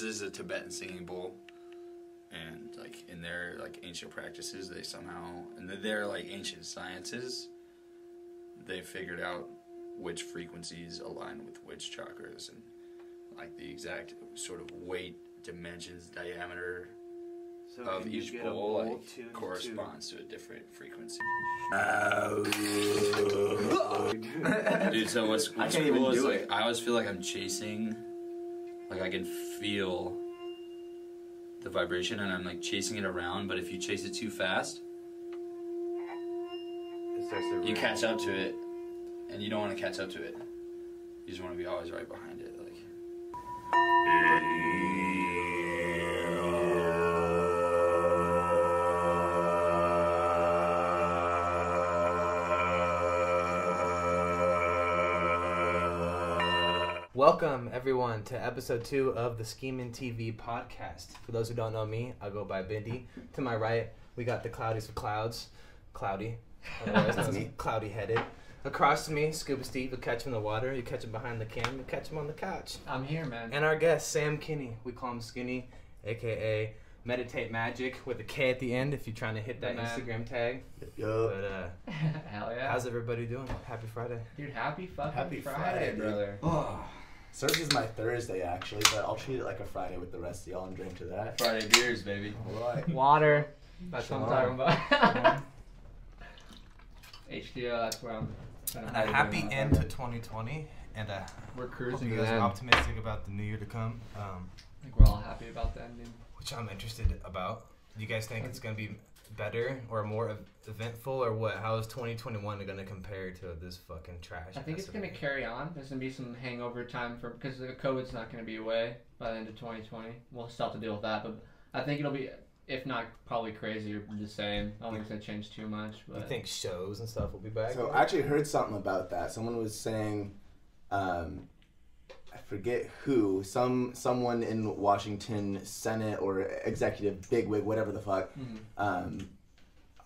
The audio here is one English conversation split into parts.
this is a Tibetan singing bowl, and like in their like ancient practices, they somehow and their like ancient sciences, they figured out which frequencies align with which chakras and like the exact sort of weight, dimensions, diameter So of each bowl bowl like, tuned corresponds to a different frequency. Dude, so what's, what's cool is do like it. I always feel like I'm chasing, like I can feel the vibration and I'm like chasing it around. But if you chase it too fast, It you catch up to it, and you don't want to catch up to it. You just want to be always right behind it. Like Welcome everyone to episode two of the Schemin' TV podcast. For those who don't know me, I go by Bindi. To my right, we got the Cloudies of Clouds, Cloudy, otherwise known. Cloudy Headed. Across from me, Scuba Steve. You catch him in the water. You catch him behind the cam. You catch him on the couch. I'm here, man. And our guest, Sam Kinney. We call him Skinny, aka Meditate Magic with a K at the end. If you're trying to hit that Man. Instagram tag. Yup. But uh, Hell yeah. how's everybody doing? Happy Friday. Dude, happy fucking Happy Friday, Friday, dude. brother. Oh. Serves is my Thursday actually, but I'll treat it like a Friday with the rest of y'all and drink to that. Friday beers, baby. Alright. Water. That's what I'm talking about. H2O, that's where I'm. trying to And a happy end to 2020, and a We're Hope cruising you guys are optimistic about the new year to come, um, I think we're all happy about the ending. which I'm interested about. Do you guys think it's going to be better or more eventful or what? How is 2021 going to compare to this fucking trash? I think it's gonna carry on. There's gonna be some hangover time for because the COVID's not gonna be away by the end of 2020. We'll still have to deal with that, but I think it'll be, if not probably crazy or the same. I don't think it's gonna change too much. You But think shows and stuff will be back? So I actually heard something about that. Someone was saying, um, I forget who, some someone in Washington Senate or executive bigwig, whatever the fuck, Mhm. um,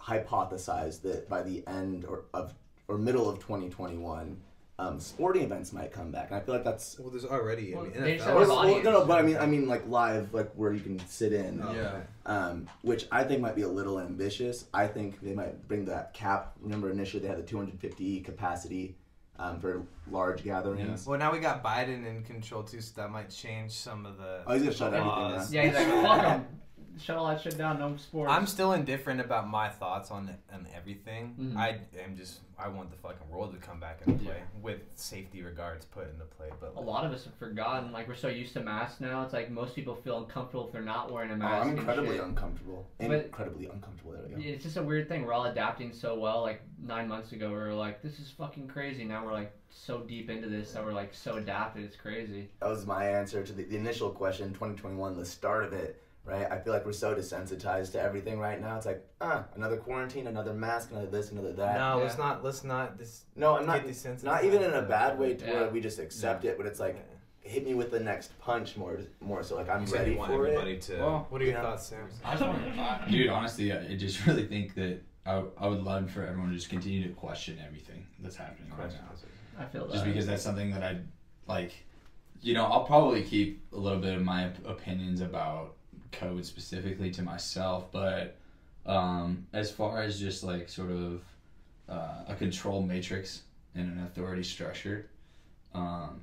hypothesized that by the end or of or middle of 2021, um, sporting events might come back, and I feel like that's. well, there's already. Well, I mean, NFL Well, well, no, no, but I mean, I mean, like live, like where you can sit in. Oh, Yeah. um, which I think might be a little ambitious. I think they might bring that cap. Remember, initially they had the 250 capacity um, for large gatherings. Well, now we got Biden in control too, so that might change some of the. Oh, he's gonna shut everything down. yeah, he's like, fuck 'em. Shut all that shit down. No sports. I'm still indifferent about my thoughts on on everything. Mhm. I am just I want the fucking world to come back into play Yeah. with safety regards put into play. But A lot of us have forgotten. Like we're so used to masks now. It's like most people feel uncomfortable if they're not wearing a Oh, mask. I'm incredibly uncomfortable. But- incredibly uncomfortable. There we go. It's just a weird thing. We're all adapting so well. Like nine months ago, we were like, "This is fucking crazy." Now we're like so deep into this that we're like so adapted. It's crazy. That was my answer to the, the initial question, 2021, the start of it. Right, I feel like we're so desensitized to everything right now. It's like, ah, another quarantine, another mask, another this, another that. no, Yeah. let's not. Let's not. This No, I'm not. get desensitized Not even in a bad way to Yeah. where we just accept it, but it's like hit me with the next punch more, more. So like I'm You ready want for it. everybody to. Well, what are your yeah. thoughts, Sam? I just want Uh, dude, honestly, I I just really think that I, I would love for everyone to just continue to question everything that's happening right now. I feel that. Just because that's something that I like. You know, I'll probably keep a little bit of my opinions about COVID specifically to myself, but um, as far as just like sort of uh, a control matrix and an authority structure, um,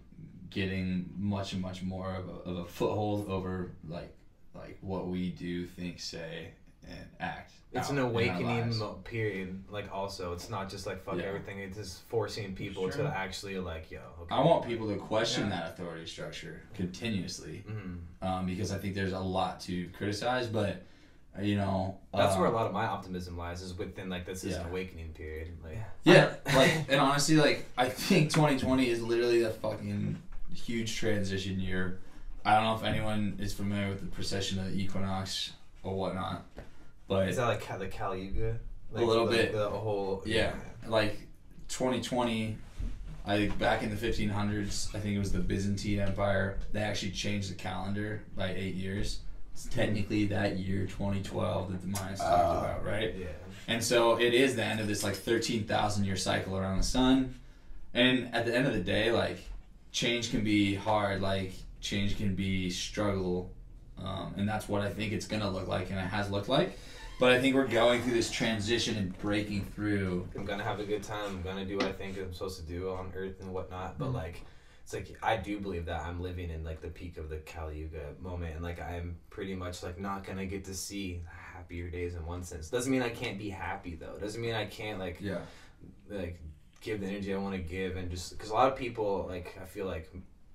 getting much much more of a, of a foothold over like like what we do, think, say, and act. It's out an in our awakening lives. period. Like also, it's not just like fuck Yeah. everything. It's just forcing people Sure. to actually like yo. Okay. I want people to question Yeah. that authority structure continuously. Mhm. um, because I think there's a lot to criticize, but uh, you know, That's uh, where a lot of my optimism lies. Is within like this is an awakening period. Like Yeah, like and honestly, like I think 2020 is literally a fucking huge transition year. I don't know if anyone is familiar with the precession of the equinox or whatnot, but is that like the Kali Yuga? Like, little the, bit. The whole yeah, like 2020. I back in the 1500s, I think it was the Byzantine Empire. They actually changed the calendar by eight years. It's technically that year 2012 that the Mayans talked Ah. about, right? Yeah. And so it is the end of this like 13,000 year cycle around the sun. And at the end of the day, like change can be hard. Like change can be struggle, um, and that's what I think it's gonna look like, and it has looked like. But I think we're going through this transition and breaking through. I'm gonna have a good time. I'm gonna do what I think I'm supposed to do on Earth and whatnot. But mm. like, it's like I do believe that I'm living in like the peak of the Kali Yuga moment, and like I'm pretty much like not gonna get to see happier days in one sense. Doesn't mean I can't be happy though. Doesn't mean I can't like Yeah. like give the energy I want to give, and just because a lot of people like I feel like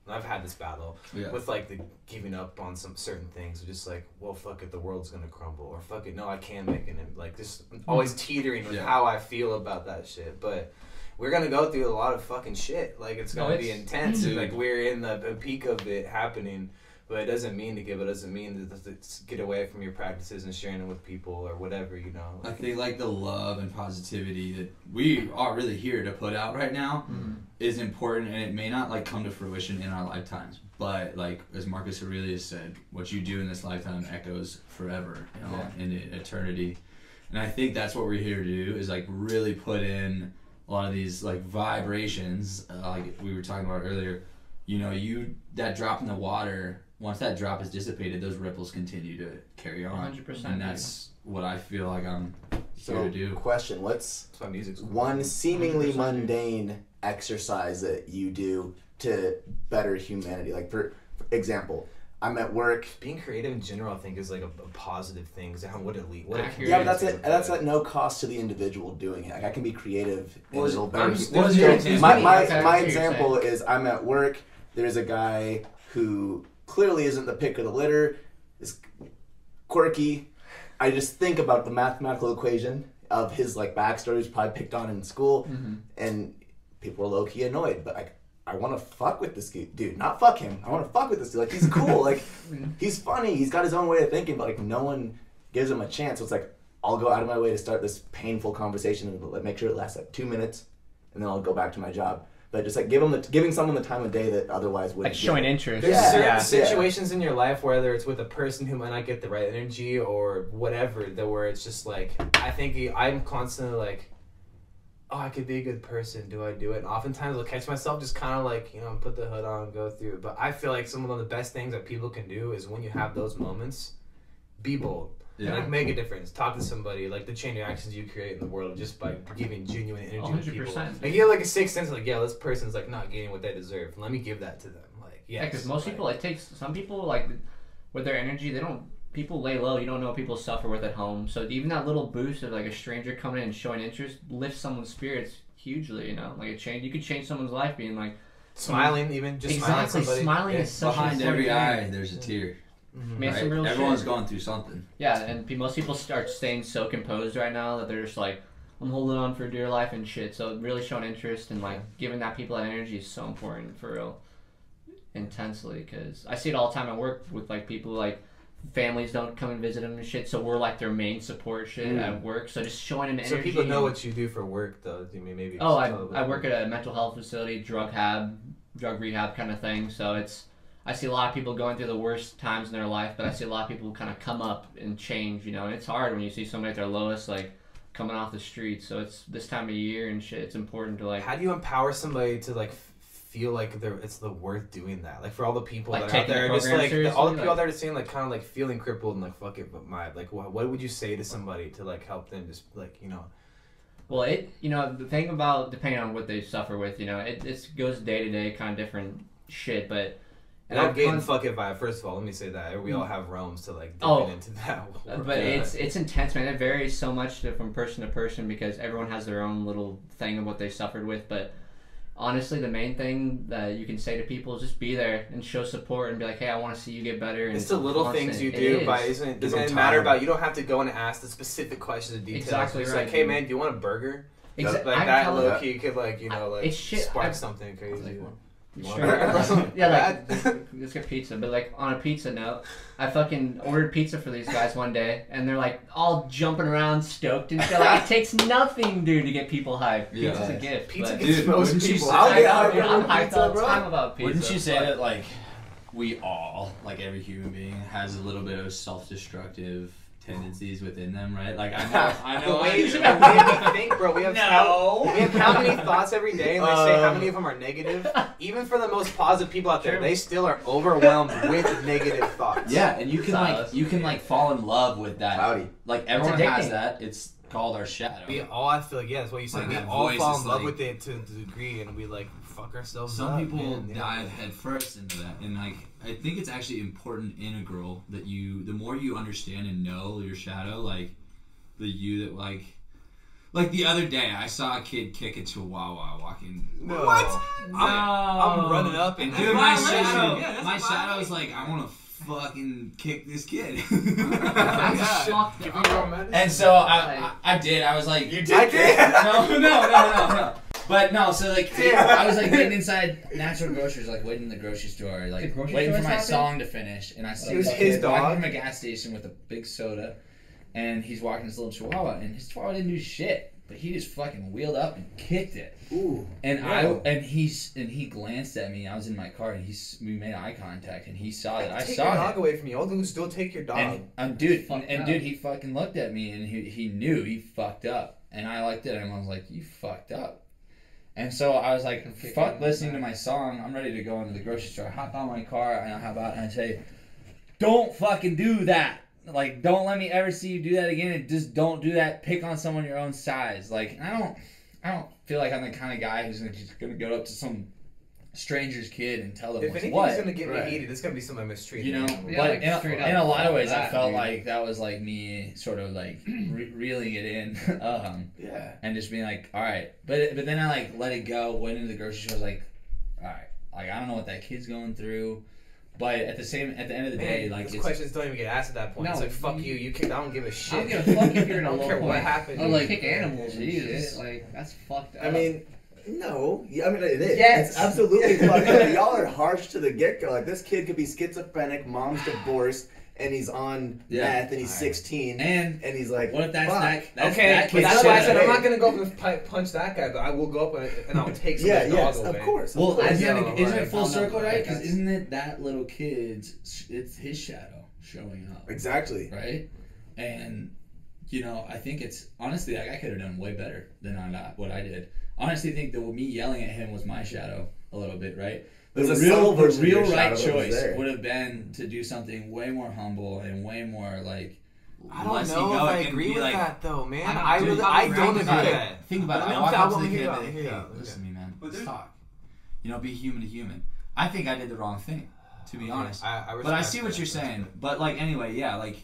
I've had this battle Yeah. with like the giving up on some certain things, just like well fuck it, the world's gonna crumble, or fuck it, no I can make it, and like just always mm. teetering with Yeah. how I feel about that shit, but. We're gonna go through a lot of fucking shit. Like it's No, gonna be it's- intense. and, Dude. like we're in the, the peak of it happening, but it doesn't mean to give. It doesn't mean to, get away from your practices and sharing it with people or whatever. You know. I think like the love and positivity that we are really here to put out right now is important, and it may not like come to fruition in our lifetimes, but like as Marcus Aurelius said, what you do in this lifetime echoes forever, you know, Yeah. into eternity. And I think that's what we're here to do is like really put in a lot of these like vibrations, uh, like we were talking about earlier. You know, you that drop in the water. Once that drop is dissipated, those ripples continue to carry on, 100%, and that's what I feel like I'm here to do. question: What's That's music's one seemingly 100%. mundane exercise that you do to better humanity? Like, for, for example, I'm at work. being creative in general, I think, is like a, a positive thing. Because how what it lead, what it Yeah, but that's creates it. is That's at no cost to the individual doing it. Like, I can be creative and Well, it'll better. just- hu- what is your my example? my, my see what you're example is I'm at work. There's a guy who clearly isn't the pick of the litter. Is quirky. I just think about the mathematical equation of his like backstory. He's probably picked on in school, Mm-hmm. and people are low key annoyed. But like, I want to fuck with this dude. dude. Not fuck him. I want to fuck with this dude. Like he's cool. like he's funny. He's got his own way of thinking. But like no one gives him a chance. So it's like I'll go out of my way to start this painful conversation and like make sure it lasts like two minutes, and then I'll go back to my job. But just like give them the giving someone the time of day that otherwise wouldn't. Like showing give. interest. There's Yeah. certain Yeah. situations in your life, whether it's with a person who might not get the right energy or whatever, that where it's just like I think I'm constantly like, oh, I could be a good person. Do I do it? And oftentimes I'll catch myself just kind of like you know put the hood on and go through. But I feel like some of the best things that people can do is when you have those moments, be bold. And Yeah. like make a difference. Talk to somebody. Like the chain reactions you create in the world just by giving genuine energy to people. 100%. Like you have like a sixth sense. Like yeah, this person's like not getting what they deserve. Let me give that to them. Like Yeah, because most like- people, it takes some people like with their energy, they don't. People lay low. You don't know what people suffer with at home. So even that little boost of like a stranger coming in and showing interest lifts someone's spirits hugely. You know, like it change. You could change someone's life being like smiling even just smiling at exactly somebody. smiling Yeah. is such Behind an every eye, there's a tear. Mhm. Made some real Everyone's shit. going through something. Yeah, and pe- most people start staying so composed right now that they're just like, I'm holding on for dear life and shit. So really showing interest and like giving that people that energy is so important for real, intensely. Because I see it all the time at work with like people like families don't come and visit them and shit. So we're like their main support shit Mm. at work. So just showing them energy. So people know what you do for work, though. Do you mean maybe? Oh, I, tell a bit I work at a mental health facility, drug hab, drug rehab kind of thing. So it's I see a lot of people going through the worst times in their life, but I see a lot of people kind of come up and change. You know, and it's hard when you see somebody at their lowest, like coming off the streets. So it's this time of year and shit. It's important to like How do you empower somebody to like feel like they're it's the worth doing that? Like for all the people Like that are out taking the there, just like the, all the people out like- there saying like kind of like feeling crippled and like fuck it, but my like what, what would you say to somebody to like help them just like you know? Well, it you know the thing about depending on what they suffer with, you know, it it goes day to day, kind of different shit, but. And I'm I've getting con- fuck it vibe. First of all, let me say that we all have realms to like Oh. into that. Uh, But it's it's intense, man. It varies so much to- from person to person because everyone has their own little thing of what they suffered with. But honestly, the main thing that you can say to people is just be there and show support and be like, "Hey, I want to see you get better." And It's the little constant. things you do is. by isn't it doesn't them it matter about you don't have to go and ask the specific questions and details. Exactly it's right. like, hey man, do you want a burger? Exa- like I'm that telling- low key could like you know like It's shit- spark I- something crazy. Like, Sure. yeah, like let's get pizza. But like on a pizza note, I fucking ordered pizza for these guys one day, and they're like all jumping around, stoked and shit. Like it takes nothing, dude, to get people hyped. Yeah. Pizza's a gift. Pizza but- gets Dude, most you people. say- I'll get hyped. I'm over hyped pizza, all the bro. time about pizza. Wouldn't you say but- that like we all, like every human being, has a little bit of self-destructive tendencies within them, right? Like I know, I know. the I way, do. the way we think, bro. We have how, No. we have how many thoughts every day, and they say how Um, many of them are negative. Even for the most positive people out there, True. they still are overwhelmed with negative thoughts. Yeah, and you can like you can like fall in love with that. Cloudy. Like everyone has that. It's called our shadow. We all, I feel like, yeah, that's what you said. Like we all fall in love like- with it to the degree, and we like fuck ourselves Some up. people man. Yeah. dive headfirst into that, and like I think it's actually important integral that you, the more you understand and know your shadow, like the you that like, like the other day I saw a kid kick a chihuahua walking. No. What? No. I'm running up and And dude, my shadow, Yeah, my a shadow's like, I want to fucking kick this kid. That's Yeah. fucked Give up. me your medicine. and so I, I, I did. I was like, You I did did. no, no, no, no, no. But no, so like I was like waiting inside Natural Grocers, like waiting in the grocery store, like grocery waiting for my stopping? song to finish, and I see It was this his kid walking dog? from a gas station with a big soda, and he's walking his little Chihuahua, and his Chihuahua didn't do shit, but he just fucking wheeled up and kicked it, Ooh. and Whoa. I and he's and he glanced at me. I was in my car, and he's we made eye contact, and he saw that I take saw your him. dog away from you. All do is still take your dog. Um, and, and dude, Fucked and dude, he fucking looked at me and he, he knew he fucked up. And I looked at him. I was like, "You fucked up." And so I was like, "Fuck listening to my song. I'm ready to go into the grocery store. I hop out my car and I hop out and I say, "Don't fucking do that. Like, don't let me ever see you do that again. And just don't do that. Pick on someone your own size. Like, I don't, I don't feel like I'm the kind of guy who's gonna, just gonna go up to some stranger's kid and tell them if what's anything's what." gonna get Right. me heated, it's gonna be somebody mistreating. you know. Yeah, but like, in, a, straight in a lot of ways i felt dude. like that was like me sort of like re- reeling it in um, Yeah. and just being like all right but but then i like let it go went into the grocery store I was like all right like i don't know what that kid's going through but at the same at the end of the day Man, like those it's questions don't even get asked at that point. No, it's like fuck you- you, you kicked. I don't give a shit. don't give a fuck if you're in a I don't low care what point. happened. Oh, like kick kick animals and Jesus. shit. Like that's fucked up. I mean, no. Yeah, I mean, it is. Yes. It's absolutely fucked up. Y'all are harsh to the get go. Like, this kid could be schizophrenic, mom's divorced, and he's on Yeah. meth, and he's 16, and and he's like, what if that's fuck. that that's okay, that but that's why I said I'm not gonna go up and pi- punch that guy, but I will go up and, and I'll take Yeah, somebody's yes, dog of away. course. Of well, course. isn't, Yeah, it, isn't it full I don't know, circle, right? Because isn't it that little kid's? It's his shadow showing up. Exactly. right? And you know, I think it's honestly like I could have done way better than I got what I did. Honestly, think that me yelling at him was my shadow a little bit, right? There's the a real, the real right shadow that was choice would have been to do something way more humble and way more like. I don't know if I agree with like, that though, man. I don't- I really, I'm I agree don't agree with that. that. Think about it. But I I'm walk sorry, up to I the kid and you be out, like, hear you hey, out, listen to me, man. Let's talk. You know, be human to human. I think I did the wrong thing, to be honest. I, I But I see what you're saying. But like anyway, yeah, like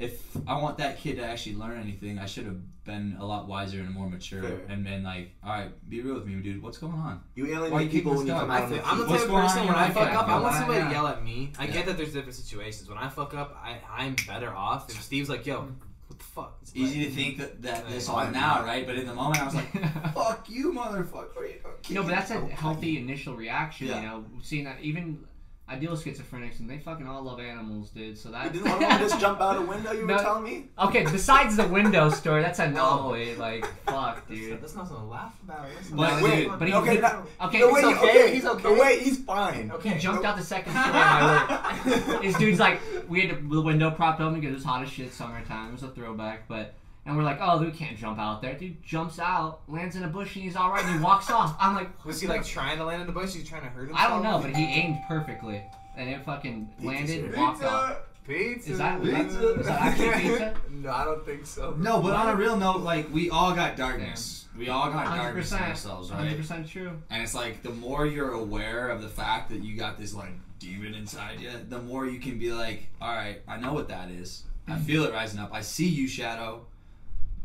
if I want that kid to actually learn anything, I should have been a lot wiser and more mature Fair. and been like, all right, be real with me, dude. What's going on? You Why you people keep when you this come out I on the feel, I'm the type of person in when I fuck up. I want somebody Yeah. to yell at me. I Yeah. get that there's different situations. When I fuck up, I I'm better off. If Steve's like, "Yo, what the fuck?" It's easy to think that, that this Yeah. all now, right? But in the moment, I was like, fuck you, motherfucker. You know, but that's a healthy initial reaction. Yeah. You know, seeing that even I deal with schizophrenics and they fucking all love animals, dude. So You that didn't want to just jump out a window, you were No. telling me? okay. Besides the window story, that's a anomaly. Like fuck, dude. That's not something to laugh about. Listen, But, man. dude, but he- okay, he- now, Okay, no, he's wait, okay, okay, he's okay. No, wait, he's fine. Okay, he jumped go- out the second story of my work. This dude's like, we had the window propped open because it was hot as shit summertime. It was a throwback, but. And we're like, oh, Luke can't jump out there. Dude jumps out, lands in a bush, and he's all right, and he walks off. I'm like, Was he like trying to land in the bush? He's trying to hurt himself? I don't know, but he aimed perfectly, and it fucking landed, Pizza. walked off. Pizza. Is that- is that- is that actually pizza? no, I don't think so. No, but on a real note, like, we all got darkness. We all got Hundred darkness in percent, ourselves, hundred right? percent true. And it's like the more you're aware of the fact that you got this like demon inside you, the more you can be like, all right, I know what that is. I mm-hmm. feel it rising up. I see you, Shadow.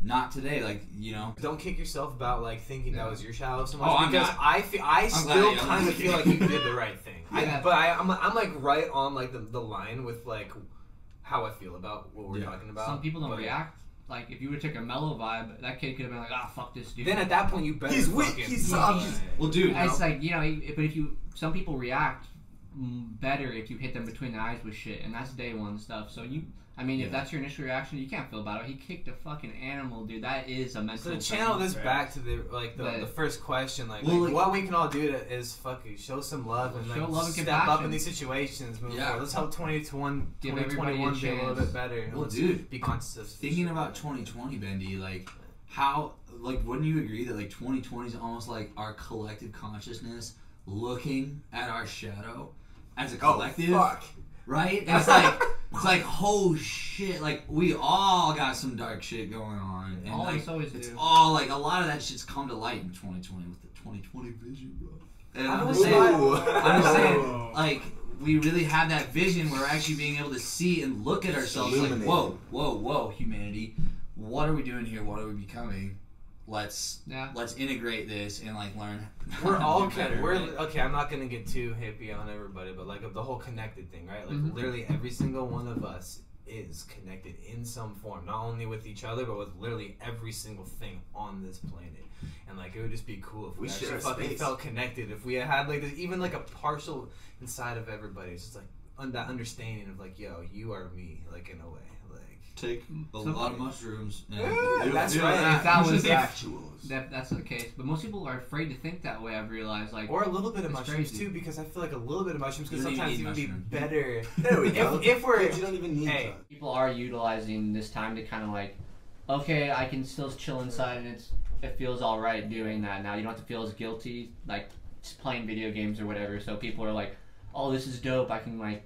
Not today, like you know. Don't kick yourself about like thinking that was your shadow so much Oh, I'm because not. I feel I still kind of feel like you did the right thing. Yeah. I, but I, I'm I'm like right on like the, the line with like how I feel about what we're Yeah. talking about. Some people don't But react. Like if you would take a mellow vibe, that kid could have been like, ah, fuck this dude. Then at that point you better. He's weak, fucking- he's soft, he's- Well, dude, it's like you know, but if you, some people react better if you hit them between the eyes with shit, and that's day one stuff. So you, I mean, Yeah. if that's your initial reaction, you can't feel bad. He kicked a fucking animal, dude. That is a mental. So to channel this back to the like the, But- the first question, like, Well, like, like- what we can all do to, is fucking show some love and Show like love and step up in these situations. Move Yeah. forward. Let's help 2021, Give 2021 everybody a be a little bit better. Well, Let's dude, be conscious of Thinking about 2020, Bendy, like how, like, wouldn't you agree that like 2020 is almost like our collective consciousness looking at our shadow as a oh, collective, Oh, fuck. right? And it's like, it's like, oh shit, like we all got some dark shit going on, and Always, like always it's do. all like a lot of that shit's come to light in 2020 with the 2020 vision, bro. And I'm just Ooh. saying, I'm just Ooh. saying, like, we really have that vision where we're actually being able to see and look at ourselves like, whoa, whoa, whoa, humanity, what are we doing here? What are we becoming? Let's Yeah. let's integrate this and like learn. We're all do better, we're right? okay. I'm not gonna get too hippie on everybody, but like of the whole connected thing, right? Like Mhm. literally every single one of us is connected in some form, not only with each other, but with literally every single thing on this planet. And like it would just be cool if we, We actually share fucking space. felt connected. If we had like this, even like a partial inside of everybody, it's just like un- that understanding of like, yo, you are me, like in a way, like. Take a So- lot of mushrooms. And Yeah, do- that's do right. that. If that was- if- actuals. That, that's the case, but most people are afraid to think that way. I've realized, like, Or a little bit of mushrooms crazy. too, because I feel like a little bit of mushrooms could You even sometimes need even be better. There we go. If, if we're Kids, you don't even need Hey. drugs. people are utilizing this time to kind of like, okay, I can still chill inside and it's it feels all right doing that. Now you don't have to feel as guilty like playing video games or whatever. So people are like, oh, this is dope. I can like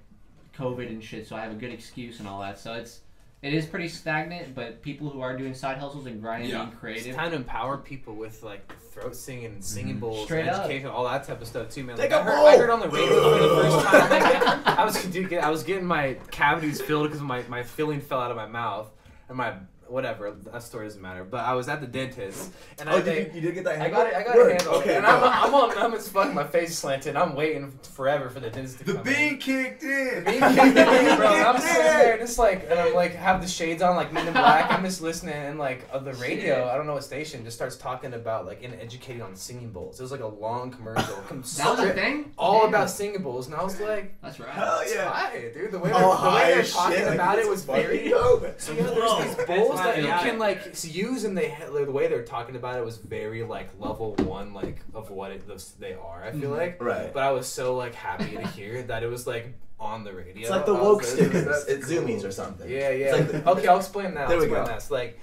COVID and shit, so I have a good excuse and all that. So it's it is pretty stagnant, but people who are doing side hustles and grinding, Yeah. being creative, It's time to empower people with like throat singing and singing Mhm. bowls, Straight and up. all that type of stuff too, man. Take Like, a I, heard, bowl. I heard on the radio for the first time. Like, I was dude, I was getting my cavities filled because my my filling fell out of my mouth, and my whatever that story doesn't matter. But I was at the dentist, and oh, I Oh, they- did you, you did get that I got it. I got Good. it handled. Okay, and go. I'm, I'm all numb as fuck. My face slanted. I'm waiting forever for the dentist to The come. bean in. kicked in. Being kicked in, bro. And I'm sitting there just like, and I'm like, have the shades on, like Men in Black. I'm just listening, and like, of the radio, Shit. I don't know what station, just starts talking about like, and educating on singing bowls. It was like a long commercial, com- that was a thing. all Damn. about singing bowls, and I was like, That's right. Hell it's yeah. fire, dude. The way Oh, they're, the way they're talking shit, like, about it was fucking very. dope. So yeah, there's Whoa. these bowls why that you can like use, and they like, the way they're talking about it was very like level one, like of what it they are. I feel Mhm. like, Right. but I was so like happy to hear that it was like on the radio. It's like the woke like, stickers that's at. Zumiez or something. Yeah, yeah. Like the- okay, I'll explain that. There I'll we explain go. that. It's like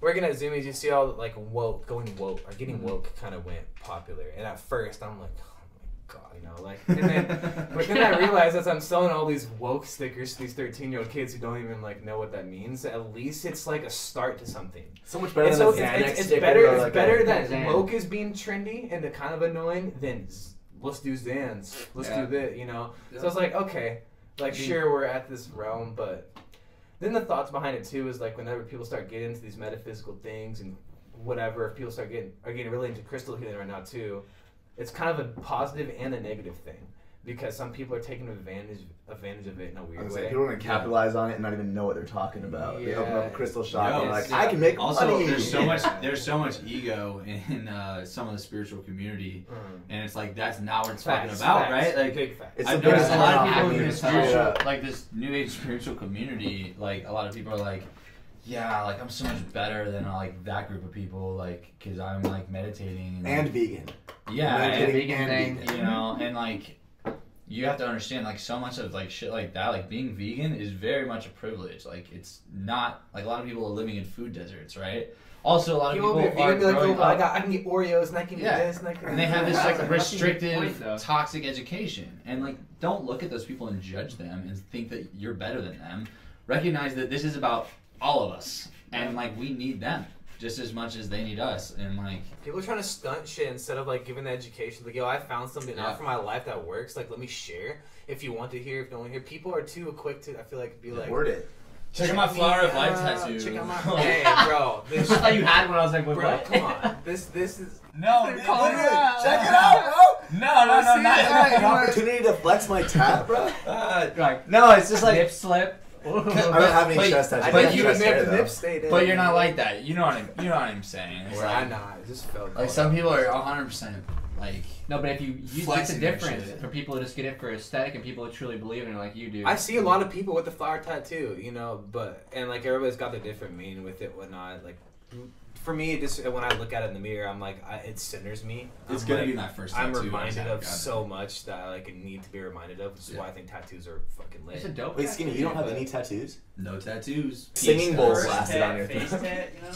working at Zumiez, you see all like woke, going woke, or getting Mm-hmm. woke kind of went popular. And at first, I'm like, my god, you know, like, and then, but then I realized as I'm selling all these woke stickers to these 13 year old kids who don't even like know what that means, at least it's like a start to something. So much better And than so the it's, Xanax it's, it's sticker better. It's like better a- that Zan. woke is being trendy and kind of annoying than let's do Zans, let's Yeah. do this, you know. Yeah. So I was like, okay, like Mhm. sure we're at this realm, but then the thoughts behind it too is like whenever people start getting into these metaphysical things and whatever, if people start getting are getting really into crystal healing right now too, it's kind of a positive and a negative thing because some people are taking advantage advantage of it in a weird was way. like, people want to capitalize on it and not even know what they're talking about. They open up a Yeah. crystal shop Yo, and like, yeah. I can make Also, money. there's so much there's so much ego in uh, some of the spiritual community, Mm. and it's like that's not what it's talking about, facts, right? Like big facts. It's I've noticed biggest a lot of people in mean, the spiritual, like this new age spiritual community, like a lot of people are like, yeah, like I'm so much better than like that group of people, like because I'm like meditating and, and vegan. Yeah, and, and thing, vegan. you know, and like you have to understand like so much of like shit like that, like being vegan is very much a privilege. Like it's not like a lot of people are living in food deserts, right? Also, a lot of People people, are vegan, be like, oh, I got, I can get Oreos and I can Yeah. eat this and I can. and they have this like fucking restrictive, point, toxic education. And like, don't look at those people and judge them and think that you're better than them. Recognize that this is about all of us, and like we need them just as much as they need us. And like, People are trying to stunt shit instead of like giving the education. Like, yo, I found something Yeah. out for my life that works. Like, let me share. If you want to hear, if you don't want to hear, people are too quick to. I feel like be like, Word it. check out my flower of life tattoo. Check out my. hey, bro, I thought you had one. I was like, wait, Bro, what? come on. This this is. no, They're it out. Check it out, bro. no, no, no, See, not I had an opportunity to flex my tat, bro. Uh, Like, no, it's just like nip slip. I don't have any But- chest tattoos. I but I didn't have you- even chest hair, nip the though. nip stayed in. But you're not like that. You know what I'm. You know what I'm saying. It's Where like, I not. It just felt. like some people are 100 percent like No, but if you use that's the difference for people who just get it for aesthetic and people who truly believe in it like you do. I see a lot of people with the flower tattoo, you know, but and like everybody's got their different meaning with it, whatnot. Like for me, just when I look at it in the mirror, I'm like, I, it centers me. it's I'm gonna like, be my first. I'm tattoo, reminded I of got it. so much that I like need to be reminded of. Which is Yeah. why I think tattoos are fucking lit. It's a dope. Wait, Skinny, you don't have any tattoos? no tattoos. Singing Peace, bowl blasted on your face thing. tat, you know,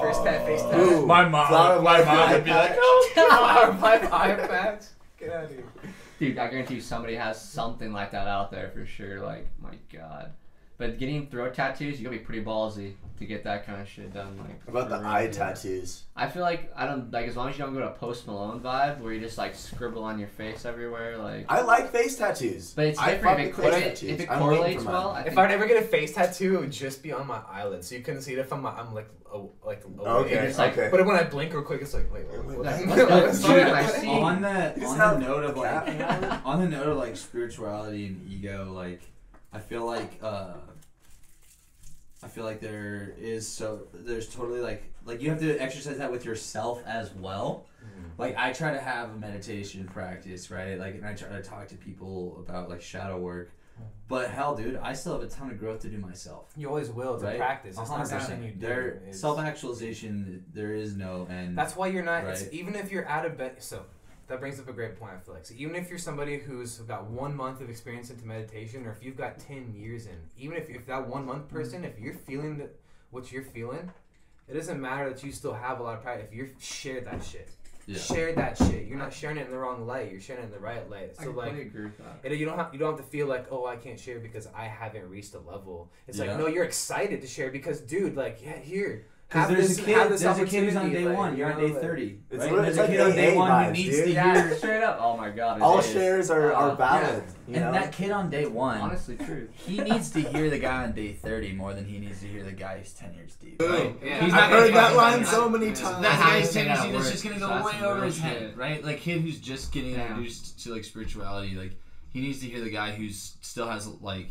like. First tat, face tat. Ooh, My mom- flower my life mom would be like, patch. Flower pipe eye patch. Get out of here. Dude, I guarantee you somebody has something like that out there for sure. Like, my god. But getting throat tattoos, you gotta be pretty ballsy to get that kind of shit done. Like, What about the for real. eye tattoos? I feel like I don't like as long as you don't go to Post Malone vibe where you just like scribble on your face everywhere. Like, I like face tattoos. but it's I different fuck if it, with if it, if it correlates well. I If I'd ever get a face tattoo, it would just be on my eyelid, so you couldn't see it if I'm I'm like oh, like away. Okay, It's like- okay. But when I blink real quick, it's like wait, wait, wait. That's- what? that's- What? dude, I see- on that You just on the note of a like on the note of like spirituality and ego like i feel like uh i feel like there is so there's totally like like you have to exercise that with yourself as well mm-hmm. like i try to have a meditation practice right like and i try to talk to people about like shadow work mm-hmm. but hell dude i still have a ton of growth to do myself You always will. It's right practice. It's 100%. something you do. there It's- self-actualization there is no end That's why you're not. It's, Right. even if you're out of bed, so that brings up a great point. I feel like so even if you're somebody who's got one month of experience into meditation, or if you've got ten years in, even if, if that one month mm. person, if you're feeling the, what you're feeling, it doesn't matter that you still have a lot of practice. If you share that shit, yeah share that shit. You're not sharing it in the wrong light. You're sharing it in the right light. I So like. agree with that. It, you don't have you don't have to feel like oh I can't share because I haven't reached a level. It's Yeah. like no, you're excited to share because dude, like yeah, here. Because there's this- a kid, have this there's a kid who's on day like, one. You're on day like- thirty. It's right? There's it's a like kid on day one vibes, who needs dude. to Yeah, hear. straight up. Oh my god. All is. shares are, Uh, are valid. You and that kid on day one, Honestly, true. he needs to hear the guy on day thirty more than he needs to hear the guy who's ten years deep. Right? Yeah. He's I've not heard that fucking- line so many That times. I have guy's to ten years deep. That's just gonna go that's way over his head, right? Like kid who's just getting introduced to like spirituality, like he needs to hear the guy who's still has like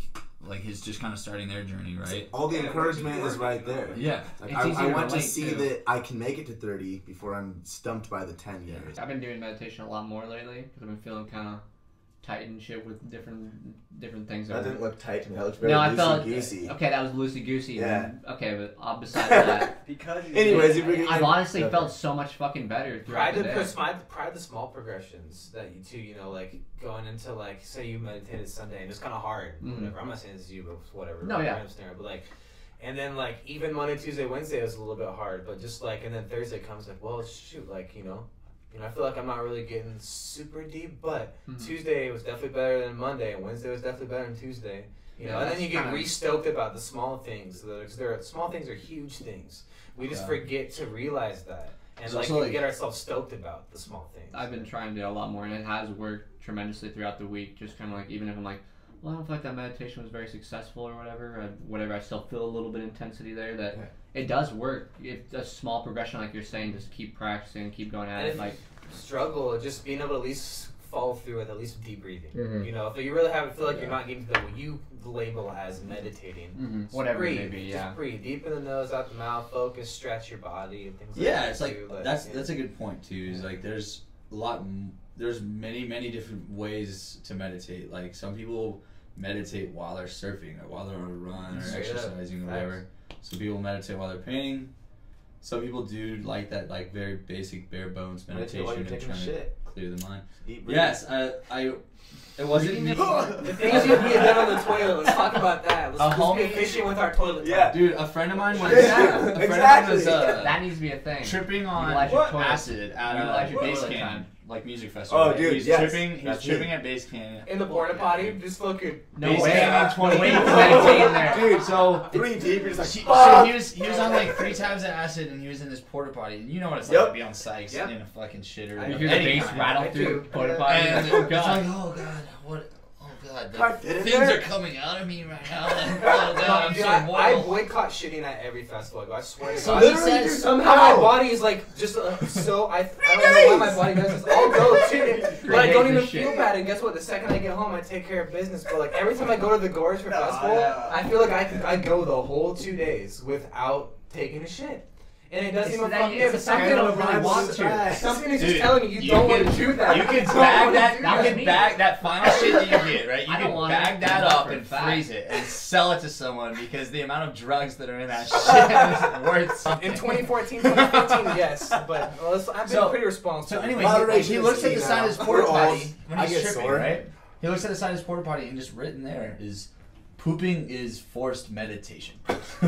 like his just kind of starting their journey, right? All the Yeah, encouragement is right there. Yeah. Like, I, I want to relate see to. that I can make it to 30 before I'm stumped by the 10 years. I've been doing meditation a lot more lately because I've been feeling kind of tight and shit with different different things. That over- didn't look tight to me. That looks very no, I felt loosey-goosey. okay. That was loosey goosey. Yeah. Okay, but uh, besides that, Because Anyways, did- if I've honestly Okay. felt so much fucking better throughout Pride the the, day. pers- my, pride the small progressions that you too, you know, like going into like say you meditated Sunday and it's kind of hard. Mhm. Whatever. I'm not saying this is you, but whatever. No, yeah. I understand, but like, and then like even Monday, Tuesday, Wednesday was a little bit hard, but just like and then Thursday comes like, well, shoot, like you know, you know, I feel like I'm not really getting super deep, but Mhm. Tuesday was definitely better than Monday, and Wednesday was definitely better than Tuesday. You know, and then you get re-stoked about the small things. Are small things are huge things. We just Yeah. forget to realize that, and It's like also we get ourselves stoked about the small things. I've been trying to do a lot more, and it has worked tremendously throughout the week. Just kind of like, even if I'm like, well, I don't feel like that meditation was very successful or whatever, uh, whatever, I still feel a little bit of intensity there. That Yeah. It does work. It's a small progression, like you're saying, just keep practicing, keep going at And it. if- Like, struggle just being able to at least follow through with at least deep breathing. Mhm. You know, if you really have feel like Yeah. you're not getting to the what you label as meditating. mhm, just whatever breathe, it may be, yeah. Just breathe deep in the nose, out the mouth. Focus, stretch your body, and things. Yeah, like it's that like too, but, that's yeah. that's a good point too. Is like there's a lot, m- there's many many different ways to meditate. Like some people meditate while they're surfing or while they're on a run or Straight up. exercising or Facts. whatever. Some people meditate while they're painting. Some people do like that like very basic bare bones meditation you're and taking a trying to shit. clear the mind. Yes, I I it wasn't me. The things you get done on the toilet. Let's talk about that. Let's, A let's be homie- efficient with our toilet. Yeah. Dude, a friend of mine was Yeah, a friend of mine exactly. was uh, That needs to be a thing. tripping on Utilize acid at Utilize a your base toilet camp, time. Like music festival. Oh, right? dude, he's yes. tripping. He's That's tripping me. at base camp. In the porta potty, just fucking. No Base way. camp on No way. 20. in there. Dude, so Three deep, you're like, He, so he was he was on like three times the acid and he was in this porta potty and you know what it's like Yep. to be on Sykes Yep. in a fucking shitter. I You hear the bass rattle through porta potty. And oh it's like, oh god, what? God, the God, things there? are coming out of me right now. Oh god, I'm Dude, so I, I boycott shitting at every festival. I go. I swear to God. Literally, says dude, Somehow my body is like just uh, so I I don't know why my body does this. I'll go to but I don't even feel shit. bad. And guess what? The second I get home, I take care of business. But like every time I go to the gorge for No, festival, no. I feel like I I go the whole two days without taking a shit. And it doesn't It's even that- fucking it's give something you don't really want to. that. Something is just telling you you, you don't can- want to do that. You You can don't bag that. You can bag that final shit that you get, right? You I can bag that up and fact. freeze it and sell it to someone because the amount of drugs that are in that shit is worth something. In 2014, 2015, yes, but well, I've been So- pretty responsible. So anyway, he, Moderation he is looks at the side of his porta We're potty when he's tripping, right? He looks at the side of his porta potty and just written there is pooping is forced meditation.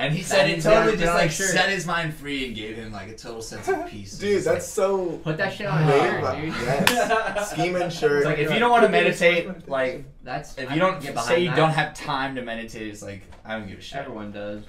and he said it totally just like shirt. set his mind free and gave him like a total sense of peace. Dude, It's that's so. Put that shit on Wave, your shirt, dude. Yes. Scheming like, shirt. it's like if you don't want to meditate, like That's if you don't get behind say you that. don't have time to meditate, it's like I don't give a shit. Everyone does.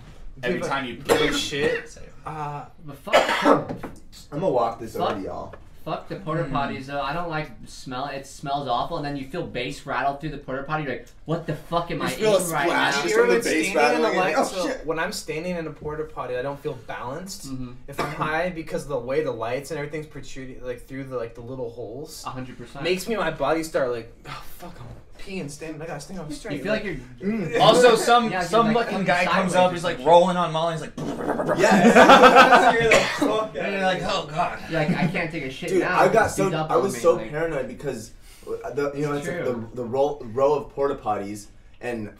Every Give time you give a poop, shit. say it. Uh, But fuck, I'm gonna walk this Fuck. over to y'all. Fuck the porta Hmm. potties though. I don't like smell. It smells awful, and then you feel bass rattle through the porta potty. You're like, what the fuck am You I feel a eating right now? Just you ever from the bass standing in the light? and- oh, so shit. when I'm standing in a porta potty, I don't feel balanced. Mm-hmm. If I'm high, because of the way the lights and everything's protruding like through the like the little holes, A hundred percent. makes me my body start like, oh fuck, I'm peeing, standing. I gotta stand up straight. You feel like you're. Mm. Also, some Yeah, dude, some like, fucking come guy comes sideways up, or he's like shit. rolling on Molly, he's like, Yes. you're like, fuck, and you're like, oh god. You're like, I can't take a shit Dude, now. I got Dude's so up I was so like- paranoid because the you know it's like the True. the row, row of porta potties and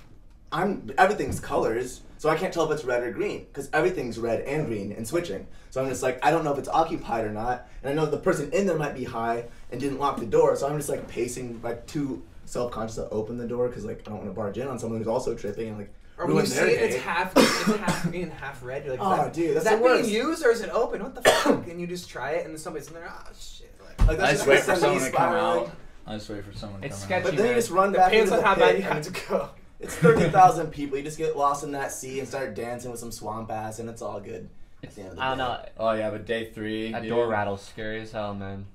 I'm everything's colors so I can't tell if it's red or green because everything's red and green and switching. So I'm just like I don't know if it's occupied or not, and I know the person in there might be high and didn't lock the door, so I'm just like pacing like too self conscious to open the door because like I don't want to barge in on someone who's also tripping and like Or when you ruin see it, it's half, it's half green, half red. You're like, Oh, that, dude, is that's that the worst. being used or is it open? What the fuck? and you just try it, and then somebody's in there. Oh shit! Like, Like, I that's just just wait like for someone to come out. I just wait for someone to It's come sketchy. out. But then you just run back depends into on the how pit bad you have to go. It's thirty thousand people. You just get lost in that sea and start dancing with some swamp ass, and it's all good. At the end of the I don't day. know. Oh yeah, but day three, That dude, door rattle's scary as hell, man.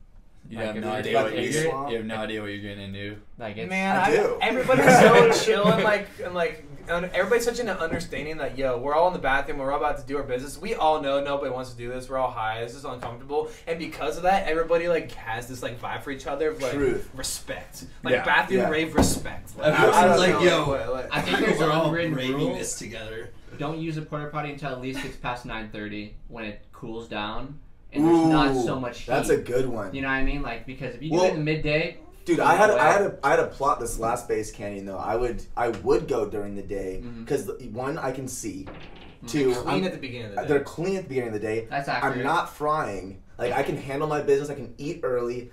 You Like, have no idea what you're a getting. You have no idea what you're getting into. Like it's Man, I I do. everybody's so chill and like and like un- everybody's such an understanding that yo, we're all in the bathroom, we're all about to do our business. We all know nobody wants to do this. We're all high. This is uncomfortable, and because of that, everybody like has this like vibe for each other of like Truth. respect, like Yeah. bathroom Yeah. rave respect. Like, I don't like, yo, what- like- I think there's an unwritten rule. This together. Don't use a porta potty until at least it's past 9:30 when it cools down and there's not so much heat. That's a good one. You know what I mean? Like because if you do it in the midday, Dude, I had Away. I had a I had a plot this last Bass Canyon though. I would I would go during the day because one I can see, Mm-hmm. two clean I'm- at the beginning of the day. they're clean at the beginning of the day. that's accurate. I'm not frying. Like I can handle my business. I can eat early,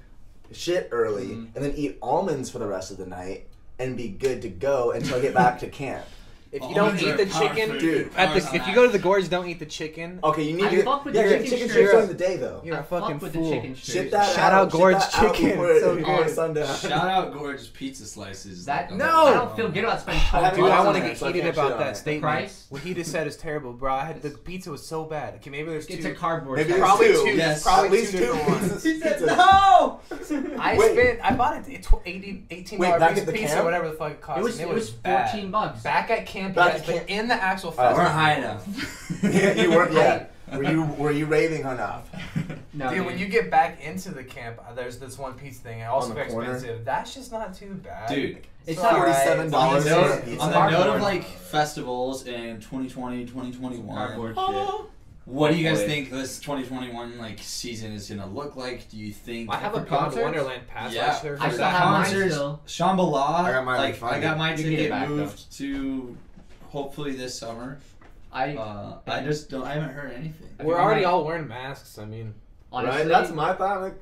shit early, Mhm. and then eat almonds for the rest of the night and be good to go until I get back to camp. If you oh, don't eat the chicken. Dude, at the, if you go to the gorge, don't eat the chicken. Okay, you need I to fuck with yeah, the chicken chicken strips. strips during the day though. You're a I fuck fucking with fool. the chicken Shit that Shout out, out shit Gorge that out Chicken. before- So before good. sundown. Shout out Gorge's Pizza Slices. That Like, No! I don't feel good about spending I Dude, I want to get so heated about that it. statement. What he just said is terrible, bro. I had the pizza was so bad. Okay, maybe there's It's two. a cardboard. Maybe Probably two. two. Yes. Probably At least two two different ones. pizzas. He said no. I Wait. spent. I bought it. It tw- 80 18 Wait, dollars back piece at the pizza, camp? whatever the fuck it cost. It was and it was bad. 14 bucks. Back at camp, Back yes, at but in the actual Uh, festival. We're high enough. yeah, you weren't. Yeah, were you were you raving enough? No, Dude, dude. when you get back into the camp, uh, there's this one piece thing, and also On the very corner? expensive. That's just not too bad. Dude, It's So not alright. $47 on dollars the note, on the note of like festivals in 2020, 2021. Cardboard What do you guys Hopefully. think this 2021 like season is gonna look like? Do you think I have a For Wonderland pass Yeah. last year. I for still that. have mine concerts, still. Shambhala. I got mine like I got my You get ticket back, moved to hopefully this summer. I Uh, I just don't. I haven't heard anything. We're already all wearing masks. I mean, honestly, right? That's my thought. Like,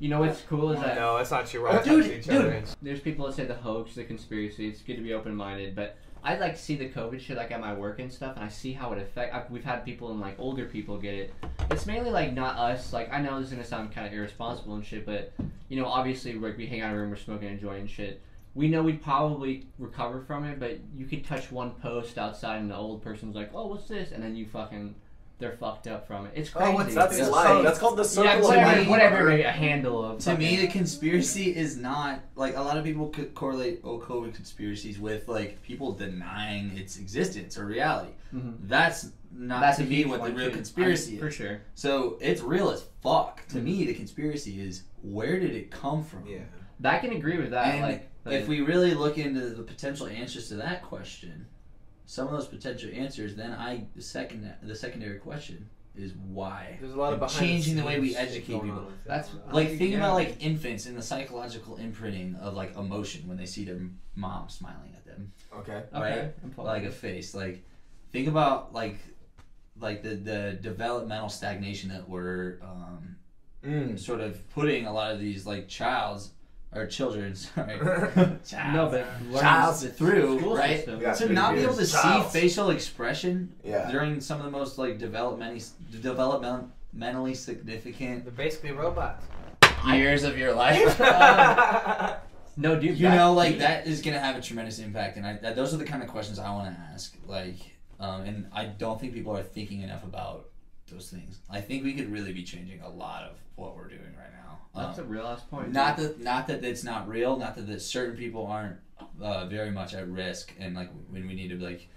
you know what's cool is that no, it's not true. We're all Dude, touching each dude. other. there's people that say the hoax, the conspiracy. It's good to be open minded, but I like to see the COVID shit like at my work and stuff, and I see how it affect. I, we've had people and like older people get it. It's mainly like not us. Like I know this is gonna sound kind of irresponsible and shit, but you know, obviously like we hang out in a room, we're smoking, and enjoying shit. We know we'd probably recover from it, but you could touch one post outside, and the old person's like, "Oh, what's this?" and then you fucking, they're fucked up from it. It's crazy. Oh, what's that's It's life. so- That's called the circle yeah, of whatever, life. whatever, a handle of. To me, the conspiracy is not like a lot of people could correlate oh COVID conspiracies with like people denying its existence or reality. Mhm. That's not That's to a me what the real too. conspiracy I mean, for is. sure. So it's real as fuck. To me, the conspiracy is where did it come from? Yeah. I can agree with that. And like, if we really look into the potential answers to that question, some of those potential answers, then I the second the secondary question: is why. There's a lot of And behind changing the the way we educate people. on. That's Like I- think yeah. about like infants and the psychological imprinting of like emotion when they see their mom smiling at them, Okay. Okay, right? I'm like a face. Like think about like like the the developmental stagnation that we're um, Mm. sort of putting a lot of these like child's or children's sorry No, but learning through, school right? system. Yeah. to not be able to see facial expression Yeah. during some of the most like developmentally developmentally significant They're basically robots. years of your life. No, dude. you that- know, like that is gonna have a tremendous impact, and I that, those are the kind of questions I want to ask. Like, um, and I don't think people are thinking enough about those things. I think we could really be changing a lot of what we're doing right now. That's a Um, real ass point. not that not that it's not real, not that, that certain people aren't uh, very much at risk, and like when we need to like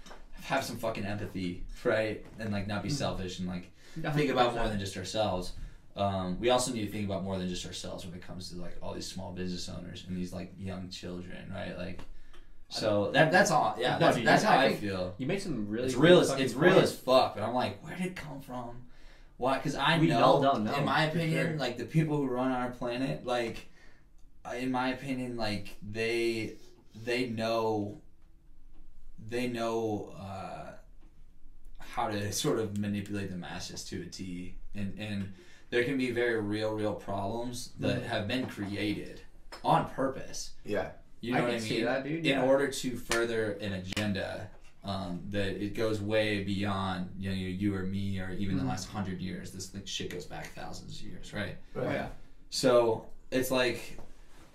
have some fucking empathy, right, and like not be selfish and like think about more than just ourselves. Um, we also need to think about more than just ourselves when it comes to like all these small business owners and these like young children, right? Like, so that that's all. Yeah, that's, that's how I think feel. You make some really. It's real as it's real as fuck, but I'm like, where did it come from? Why? Because I We know, don't know, in my opinion, sure. like the people who run our planet, like, in my opinion, like they they know they know uh, how to sort of manipulate the masses to a T, and and there can be very real, real problems that Mm-hmm. have been created on purpose. Yeah. You know I what I mean? that, dude. in yeah. order to further an agenda um, that it goes way beyond you know you, you or me or even Mhm. the last hundred years. This thing, shit goes back thousands of years, right? Oh, yeah. So it's like,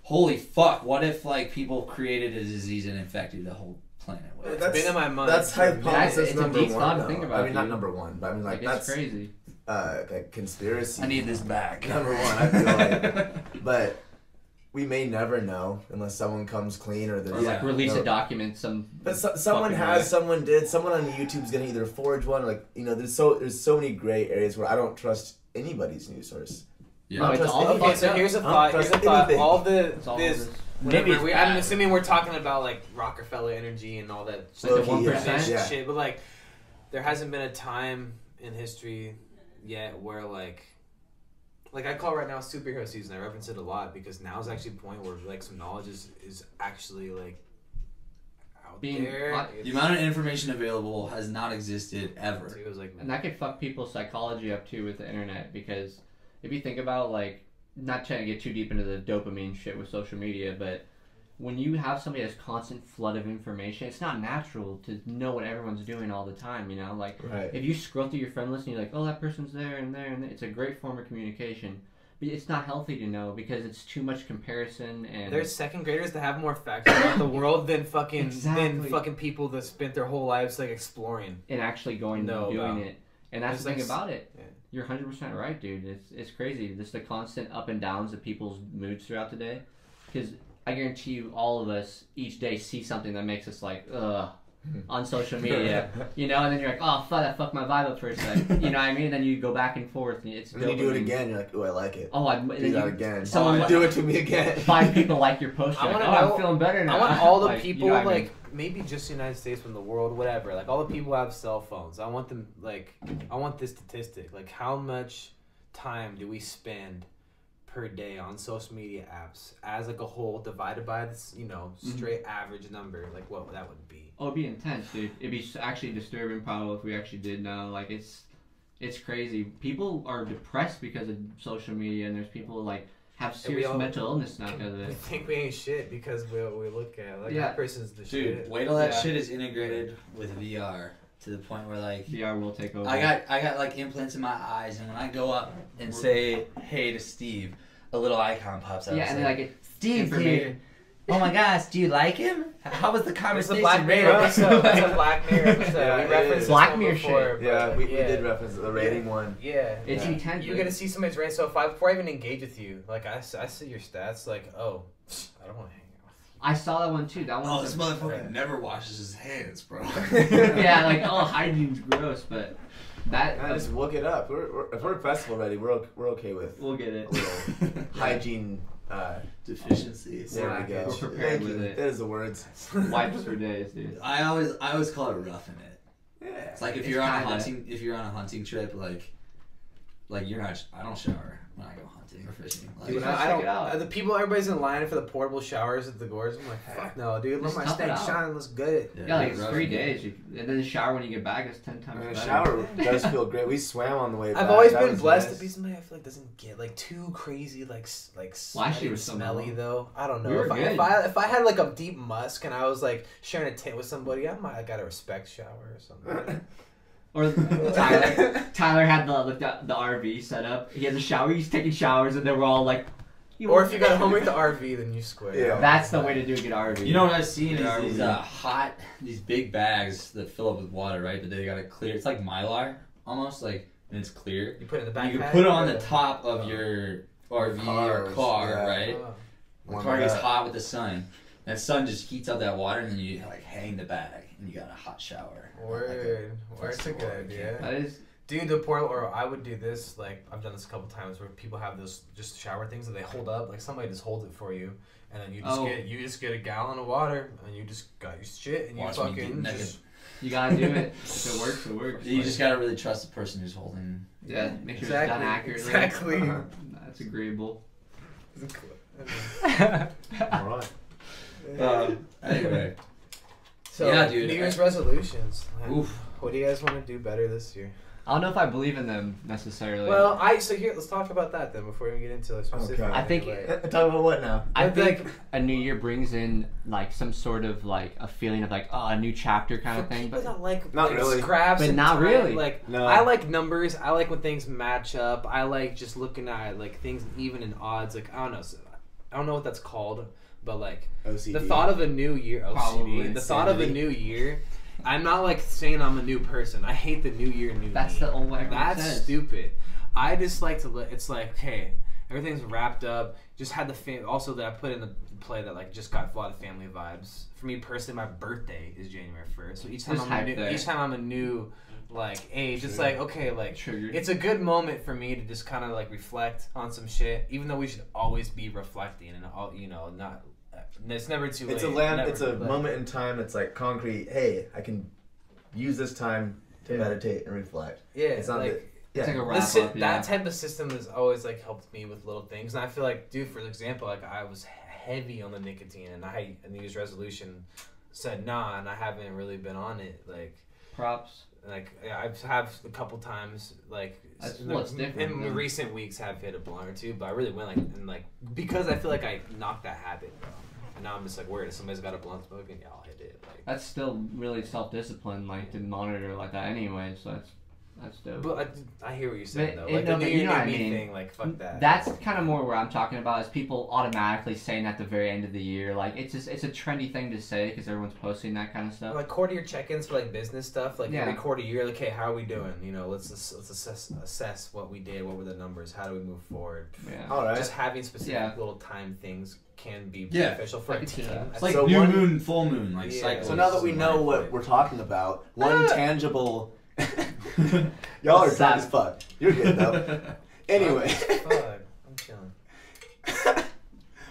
holy fuck! What if like people created a disease and infected the whole planet with? it? That's- been in my mind. That's for a minute. hypothesis It's a number deep one. thought to though. think I about, mean, not dude. number one, but I mean, like, Like, that's crazy. uh, like conspiracy. I need this back. Number one, I feel like, but we may never know unless someone comes clean or Or like Yeah. release No. a document. Some. But so, someone has, way. someone did, someone on YouTube's gonna either forge one, or like you know, there's so there's so many gray areas where I don't trust anybody's news source. Yeah. No, it's all anything. Okay, so here's a I don't thought. Here's a thought. anything. All the all this. this. Maybe we, I'm assuming we're talking about like Rockefeller energy and all that Like the one yeah. Yeah. shit, but like there hasn't been a time in history yet where like like I call right now superhero season. I reference it a lot because now is actually a point where like some knowledge is is actually like out Being- there. uh, The amount of information available has not existed ever. It was like And that could fuck people's psychology up too with the internet because if you think about like not trying to get too deep into the dopamine shit with social media, but when you have somebody that's constant flood of information, it's not natural to know what everyone's doing all the time. You know, like Right. if you scroll through your friend list and you're like, oh, that person's there and there and there, it's a great form of communication. But it's not healthy to know because it's too much comparison and There's second graders that have more facts about the world than fucking than fucking people that spent their whole lives like exploring. and actually going know and doing about. it. And that's There's the thing like about it. yeah. You're 100% right, dude. It's it's crazy. Just the constant up and downs of people's moods throughout the day. Because I guarantee you, all of us each day see something that makes us like, ugh, hmm. on social media. you know, and then you're like, oh, fuck, that fucked my vibe up for a second. you know what I mean? And then you go back and forth. And it's And then you do it again, you're like, oh, I like it. Oh, I, do then that you, again. someone- oh, do it to me again. Five people like your post. I You're like, wanna oh, know- I'm feeling better now. I want all the Like, you people know what I mean? like maybe just the United States from the world, whatever. Like all the people have cell phones. I want them like I want this statistic. Like how much time do we spend per day on social media apps as like a whole divided by this, you know, Mm-hmm. straight average number, like what that would be. Oh, it'd be intense, dude. It'd be actually disturbing, probably, if we actually did know. Like, it's it's crazy. People are depressed because of social media, and there's people like have serious all- mental illness now because of We it. think we ain't shit because we we look at like Yeah. that person's the Dude, shit. wait till that Yeah. shit is integrated with VR to the point where like VR will take over. I got I got like implants in my eyes, and when I go up and say hey to Steve, a little icon pops up. yeah, It's and then like it, Steve's information. here. Oh my gosh, do you like him? How was the conversation? It's a conversation? Black Mirror episode. It's a Black Mirror episode. Yeah, we it referenced Black Mirror before, shit. yeah, but we, we did reference the rating one. Yeah. It's Yeah. intense. You're gonna see somebody's rating. So if I before I even engage with you, like I, I see your stats, like oh, I don't want to hang out with I saw that one too. That Oh, one. this was motherfucker never washes his hands, bro. yeah, like oh, hygiene's gross, but that Yeah, just look it up. We're, we're, if we're festival ready, we're okay, we're okay with we'll get it. hygiene. Uh, Deficiencies. there we go. We're prepared Thank with you. it. That is the words. Wipes for days, dude. I always I always call it roughing it. Yeah. It's like if It's you're on a kinda- hunting if you're on a hunting trip, like like you're not. I don't shower when I go hunting or fishing. Like, Dude, I, I don't. it out. uh, The people, everybody's in line for the portable showers at the gorge. I'm like, fuck no, dude. Let Just my tough it stank out. shine. Let's good. Yeah, like it's it's three days. You, and then the shower when you get back is ten times I mean, better. the shower does feel great. We swam on the way back. I've always That been was blessed nice. to be somebody I feel like doesn't get like too crazy, like s- like Last smelly, was so smelly mellow. though. I don't know We were if I, good. if I if I had like a deep musk and I was like sharing a tent with somebody, I might I got a respect shower or something. Or Tyler, Tyler had the, like, the the RV set up. He had a shower. He's taking showers, and they were all like. or if you got home with the RV, then you square. Yeah. That's the way to do a good RV. You know what I've seen Yeah, is these uh, hot, these big bags that fill up with water, right? But they got it clear. It's like mylar almost, like and it's clear. You put it in the backpack. You put it on the top of your RV or car, yeah. right? Oh. The car gets hot with the sun. That sun just heats up that water, and then you like hang the bag, and you got a hot shower. Word. Word's a good idea. That is. Dude, the portal, or I would do this, like, I've done this a couple times where people have those just shower things that they hold up, like, somebody just holds it for you, and then you just Oh. get, you just get a gallon of water, and you just got your shit, and you Watch me get fucking naked. just, You gotta do it. if it works, it works. You Like, just gotta really trust the person who's holding. yeah, make sure Exactly, it's done accurately. exactly. Uh-huh. That's agreeable. All right. Um, anyway, so, Yeah, dude, New I- Year's resolutions. oof. What do you guys want to do better this year? I don't know if I believe in them necessarily. Well, I, so here, let's talk about that then before we get into like specific. Okay. I think- like- Talk about what now? I think a new year brings in like some sort of like a feeling of like oh a new chapter kind For of thing. people But that like Not like, really. scraps But and not time, really. Like No. I like numbers. I like when things match up. I like just looking at like things even in odds. Like I don't know. So, I don't know what that's called, but like OCD. the thought of a new year. OCD. Probably the thought of a new year. I'm not like saying I'm a new person. I hate the new year, new that's me. the only. way That's says. stupid. I just like to. Li- it's like, okay, everything's wrapped up. Just had the fam- also that I put in the play that like just got a lot of family vibes. For me personally, my birthday is January first. So each time Just I'm a new, there. each time I'm a new like age, it's like okay, like Triggered. it's a good moment for me to just kind of like reflect on some shit. Even though we should always be reflecting and all, you know, not. It's never too late. It's a land. never, It's a but- moment in time. It's like concrete. Hey, I can use this time to Yeah. meditate and reflect. Yeah, It's not like. that- It's like a wrap si- up. Yeah. That type of system has always like helped me with little things, and I feel like, dude, for example, like I was heavy on the nicotine, and I a New Year's resolution said nah, and I haven't really been on it. Like, Props. like yeah, I've have a couple times, like That's- in, different, in recent weeks have hit a blunt or two, but I really went like and like because I feel like I knocked that habit, bro. And now I'm just like, where if somebody's got a blunt smoking, yeah, I'll hit it. Like, That's still really self discipline, like to monitor like that anyway. So that's that's dope. but I, I hear what you're saying But though. Like no, the New but Year, you know New what I Me mean. thing, like fuck that. That's kind of more where I'm talking about is people automatically saying at the very end of the year, like it's just it's a trendy thing to say because everyone's posting that kind of stuff. like quarter year check-ins for like business stuff like Yeah. every quarter year like hey how are we doing you know let's let's assess, assess what we did what were the numbers how do we move forward yeah. All right. just having specific Yeah. little time things can be Yeah. beneficial for I a could see team. It's like So new one- moon, full moon, like Yeah. cycles. So now that we know what we're talking about, one Ah. tangible. Y'all are drunk as fuck. You're good though. Anyway, Fuck, i'm chilling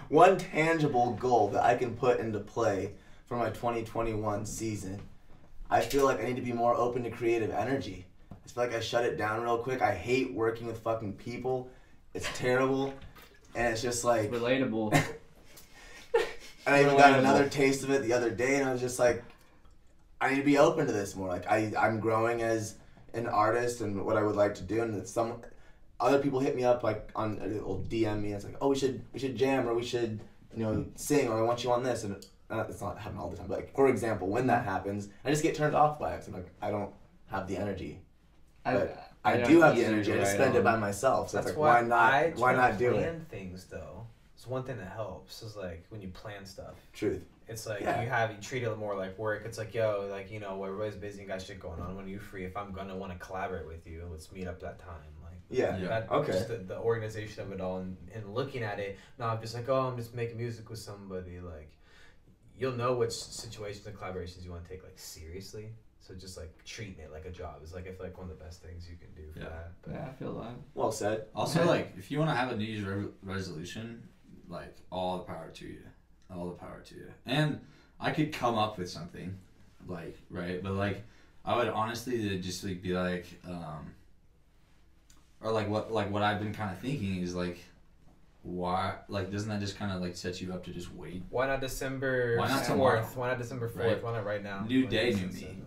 one tangible goal that I can put into play for my 2021 season. I feel like I need to be more open to creative energy. I feel like I shut it down real quick. I hate working with fucking people. It's terrible. And it's just like Relatable. And I even got another taste of it the other day, and I was just like, I need to be open to this more. Like I, I'm growing as an artist and what I would like to do, and it's some other people hit me up like on will DM me. And it's like, oh, we should we should jam or we should you know sing or I want you on this, and uh, it's not happening all the time. But like for example, when that happens, I just get turned off by it. I'm like, I don't have the energy. But I, don't do have the energy. I just spend it by myself. So that's it's why, like, why not? I why not do it? plan things though it's one thing that helps is like when you plan stuff Truth. It's like Yeah. you have you treat it more like work. It's like yo, like you know, everybody's busy and got shit going on. When are you free, if I'm gonna want to collaborate with you, let's meet up that time. Like Yeah. Yeah. that, Okay. just the, the organization of it all and, and looking at it. Not just like oh, I'm just making music with somebody. Like you'll know which situations and collaborations you want to take like seriously. So just like treating it like a job is like I feel like one of the best things you can do for Yeah. that. But Yeah, I feel that. Well said. Also, like, if you want to have a New Year's re- resolution, like, all the power to you. All the power to you. And I could come up with something, like, right? But, like, I would honestly just, like, be like, um, or like what like what I've been kind of thinking is like, why like doesn't that just kind of like set you up to just wait? Why not December Why not tomorrow? fourth? Why not December fourth? Right. Why not right now? New When day, new just- me.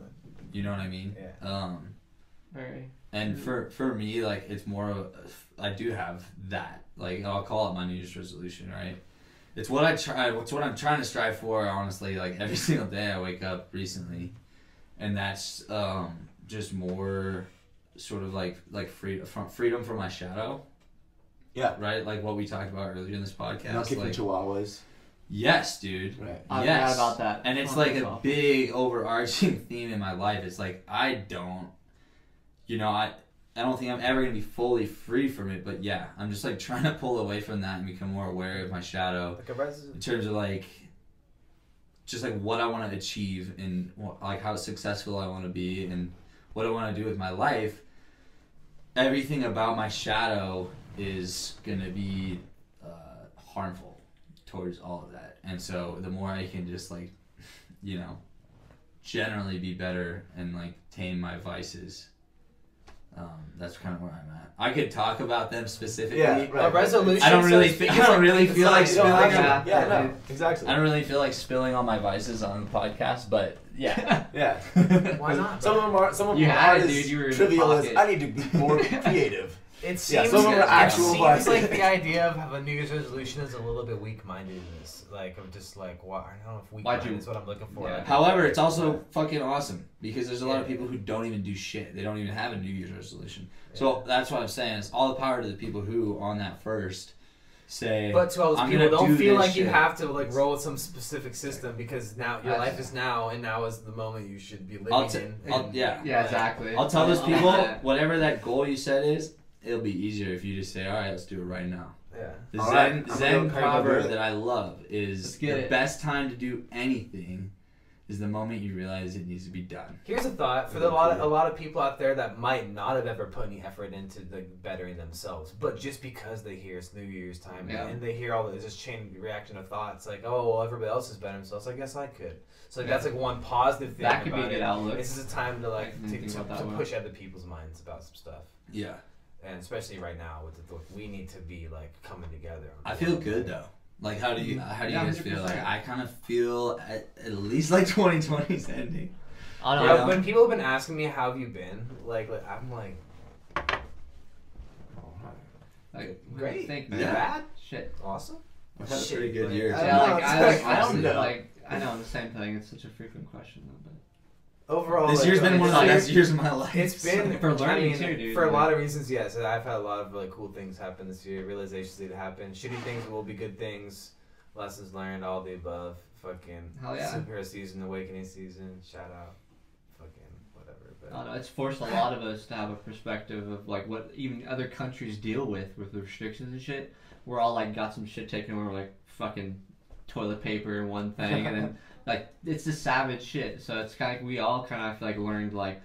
You know what I mean? Yeah. Um, Very. and for for me, like it's more of a, I do have that. Like I'll call it my New Year's resolution, right? It's what I try. It's what I'm trying to strive for. Honestly, like every single day I wake up recently, and that's um, just more sort of like like freedom from freedom from my shadow. Yeah. Right, like what we talked about earlier in this podcast. Not kicking like, chihuahuas. yes, dude. Right. I yes. forgot about that. And it's Oh, like a well. big overarching theme in my life. It's like I don't, you know, I I don't think I'm ever gonna be fully free from it. But yeah, I'm just like trying to pull away from that and become more aware of my shadow Like in terms of like, just like what I want to achieve and what, like how successful I want to be and what I want to do with my life. Everything about my shadow is gonna be uh, harmful towards all of that. And so the more I can just like, you know, generally be better and like tame my vices, um, that's kind of where I'm at. I could talk about them specifically. Yeah, right. a resolution. I don't really to speak, fe- I don't really feel like science. You don't have spilling to. out. Yeah, Yeah, no, exactly. I don't really feel like spilling all my vices on the podcast, but yeah. yeah. Why not? Some of them are some of You them had are it, as dude. You were trivial as. I need to be more creative. It Yeah, seems, some of them are it seems like the idea of have a New Year's resolution is a little bit weak-mindedness. Like I'm just like, why? I don't know if Why'd weak-minded you- is what I'm looking for. Yeah. Like, However, it's also fucking awesome because there's a lot of people who don't even do shit. They don't even have a New Year's resolution. So that's what I'm saying. It's all the power to the people who, on that first, say, But to all those I'm people, gonna don't do feel this like you have to like roll with some specific system because now your That's- life is now, and now is the moment you should be living I'll t- in. I'll- yeah. Yeah, exactly. I'll tell those people, whatever that goal you set is, it'll be easier if you just say, all right, let's do it right now. yeah. The All Zen, right, Zen gonna go- I'm gonna do proverb that I love is the it. best time to do anything is the moment you realize it needs to be done. Here's a thought for the lot of, a lot of people out there that might not have ever put any effort into like bettering themselves, but just because they hear it's New Year's time Yeah. and they hear all this chain reaction of thoughts like, oh, well, everybody else is bettering themselves, I guess I could. So like, that's like one positive thing. That could be a about good it. outlook. This is a time to like to, to, to one. push other people's minds about some stuff, Yeah. And especially right now with the, we need to be like coming together. I feel good though. Like how do you mm-hmm. how do you Yeah, guys feel? 100%. Like I kind of feel at, at least like 2020 is ending. I don't Yeah, know. when people have been asking me how have you been, like, like I'm like, Like, great, Think, Yeah. bad, Shit. awesome. I've had a pretty good like, year. I Yeah, don't like know, I, like, I don't though. like. I know the same thing. It's such a frequent question, though. But Overall, This like, year's been one of the best years of my life. It's been For I learning mean, too, dude, For a lot of reasons, yes. I've had a lot of really cool things happen this year. Realizations that happen. Shitty things will be good things. Lessons learned. All the above. Fucking Hell yeah. superhero season, awakening season. Shout out. Fucking whatever. But I don't know. It's forced a lot of us to have a perspective of like what even other countries deal with with the restrictions and shit. We're all like got some shit taken over, like fucking toilet paper and one thing, and then like it's just savage shit. So it's kind of we all kind of like learned like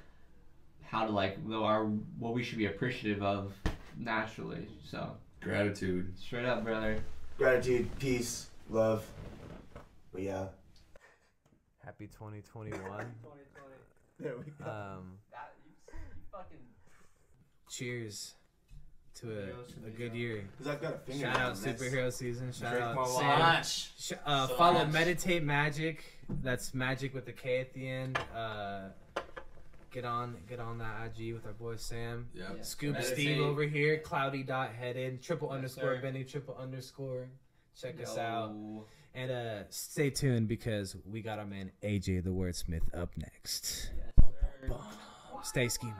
how to like our what we should be appreciative of naturally. So Gratitude. straight up, brother. Gratitude, peace, love. But yeah. happy 2021. There we go. um, cheers to a, a good year. Because I've got a finger. Shout out on this. superhero season. Shout Drink out more Sam. wine. Sh- uh, So follow much. Meditate Magic. That's magic with the K at the end. Uh, get on, get on that IG with our boy Sam. Yep. Yeah. Scuba Meditate. Steve over here. Cloudy dot headed. Triple Yes, underscore sir. Benny. Triple underscore. Check us out and uh, stay tuned because we got our man AJ the Wordsmith up next. Yes, sir. Stay scheming.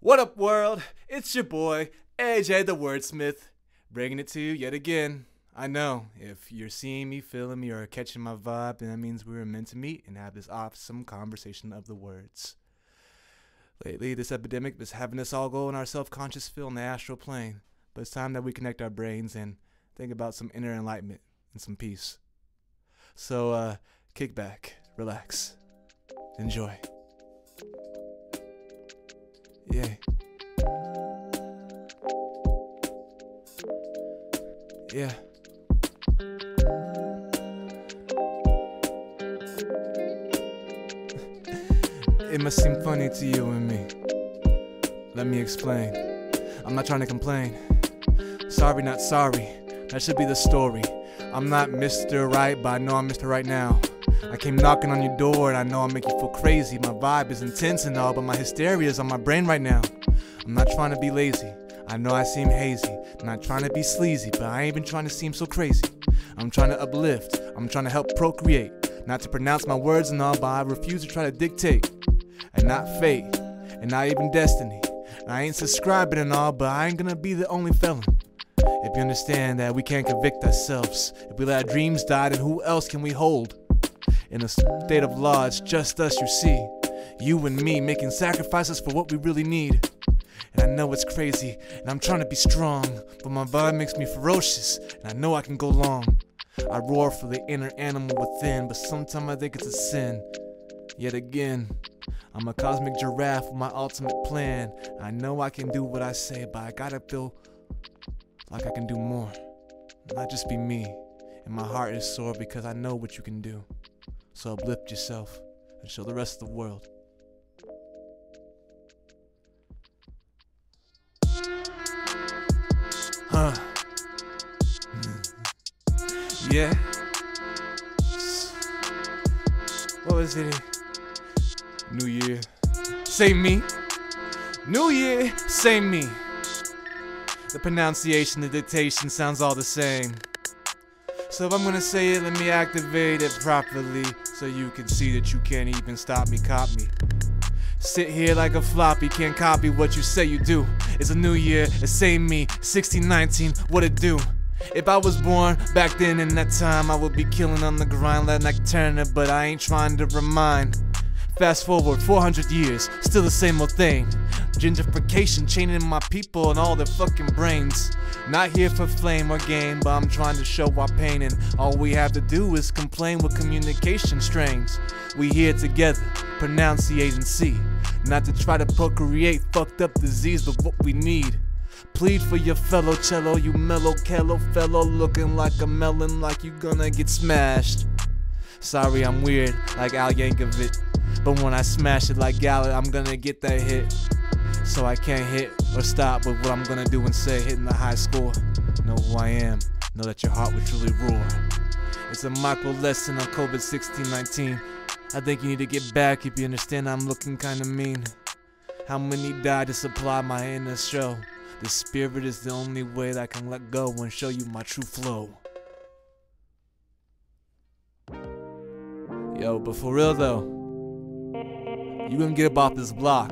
What up, world? It's your boy, AJ the Wordsmith, bringing it to you yet again. I know, if you're seeing me, feeling me, or catching my vibe, then that means we were meant to meet and have this awesome conversation of the words. Lately, this epidemic is having us all go in our self conscious feel in the astral plane, but it's time that we connect our brains and think about some inner enlightenment and some peace. So, uh, kick back, relax, enjoy. Yeah. Yeah. It must seem funny to you and me. Let me explain. I'm not trying to complain. Sorry, not sorry. That should be the story. I'm not Mr. Right, but I know I'm Mr. Right now. I came knocking on your door and I know I make you feel crazy. My vibe is intense and all, but my hysteria is on my brain right now. I'm not trying to be lazy. I know I seem hazy. Not trying to be sleazy, but I ain't even trying to seem so crazy. I'm trying to uplift. I'm trying to help procreate. Not to pronounce my words and all, but I refuse to try to dictate. And not fate, and not even destiny. And I ain't subscribing and all, but I ain't gonna be the only felon. If you understand that we can't convict ourselves, if we let our dreams die, then who else can we hold? In a state of law, it's just us, you see. You and me making sacrifices for what we really need. And I know it's crazy, and I'm trying to be strong, but my vibe makes me ferocious, and I know I can go long. I roar for the inner animal within, but sometimes I think it's a sin. Yet again, I'm a cosmic giraffe with my ultimate plan. I know I can do what I say, but I gotta feel like I can do more. Not just be me. And my heart is sore because I know what you can do. So uplift yourself and show the rest of the world. Huh. Hmm. Yeah. What was it? New Year. Same me. New Year, same me. The pronunciation, the dictation sounds all the same. So if I'm gonna say it, let me activate it properly so you can see that you can't even stop me, cop me. Sit here like a floppy, can't copy what you say you do. It's a new year, it's same me, 1619, what it do? If I was born back then in that time, I would be killing on the grind, like Turner, but I ain't trying to remind. Fast forward 400 years, still the same old thing. Gentrification chaining my people and all their fucking brains. Not here for flame or gain, but I'm trying to show our pain, and all we have to do is complain with communication strains. We here together, pronunciate and see. Not to try to procreate fucked up disease, but what we need. Plead for your fellow cello, you mellow cello fellow, looking like a melon, like you gonna get smashed. Sorry, I'm weird, like Al Yankovic. But when I smash it like Gallagher, I'm gonna get that hit. So I can't hit or stop with what I'm gonna do and say, hitting the high score. Know who I am, know that your heart will truly roar. It's a micro lesson on COVID 1619. I think you need to get back if you understand I'm looking kinda mean. How many died to supply my inner show? The spirit is the only way that I can let go and show you my true flow. Yo, but for real though, you gonna get off this block.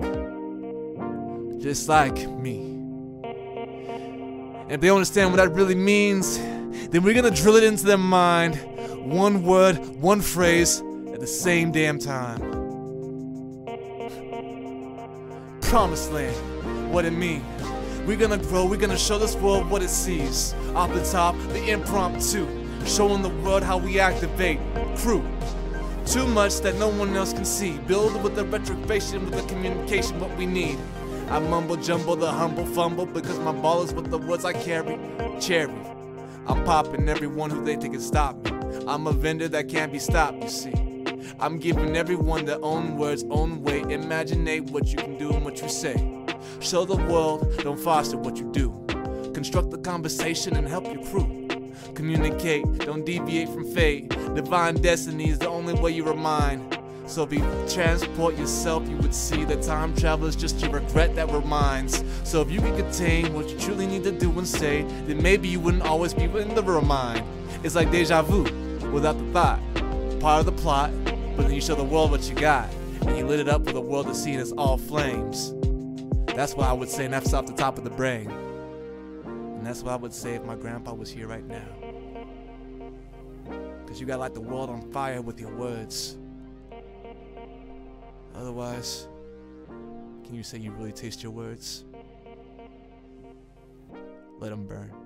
Just like me. And if they understand what that really means, then we're gonna drill it into their mind. One word, one phrase, at the same damn time. Promised land, what it mean? We're gonna grow, we're gonna show this world what it sees. Off the top, the impromptu, showing the world how we activate. Crew, too much that no one else can see. Build with the retrogression, with the communication, what we need. I mumble jumble the humble fumble because my ball is with the words I carry. Cherry. I'm popping everyone who they think can stop me. I'm a vendor that can't be stopped, you see. I'm giving everyone their own words, own way. Imaginate what you can do and what you say. Show the world, don't foster what you do. Construct the conversation and help your crew. Communicate, don't deviate from fate. Divine destiny is the only way you remind. So if you transport yourself, you would see that time travel is just your regret that reminds. So if you can contain what you truly need to do and say, then maybe you wouldn't always be in the remind. It's like deja vu without the thought. Part of the plot, but then you show the world what you got. And you lit it up for the world to see and it's all flames. That's what I would say, and that's off the top of the brain. And that's what I would say if my grandpa was here right now. Cause you got like the world on fire with your words. Otherwise, can you say you really taste your words? Let them burn.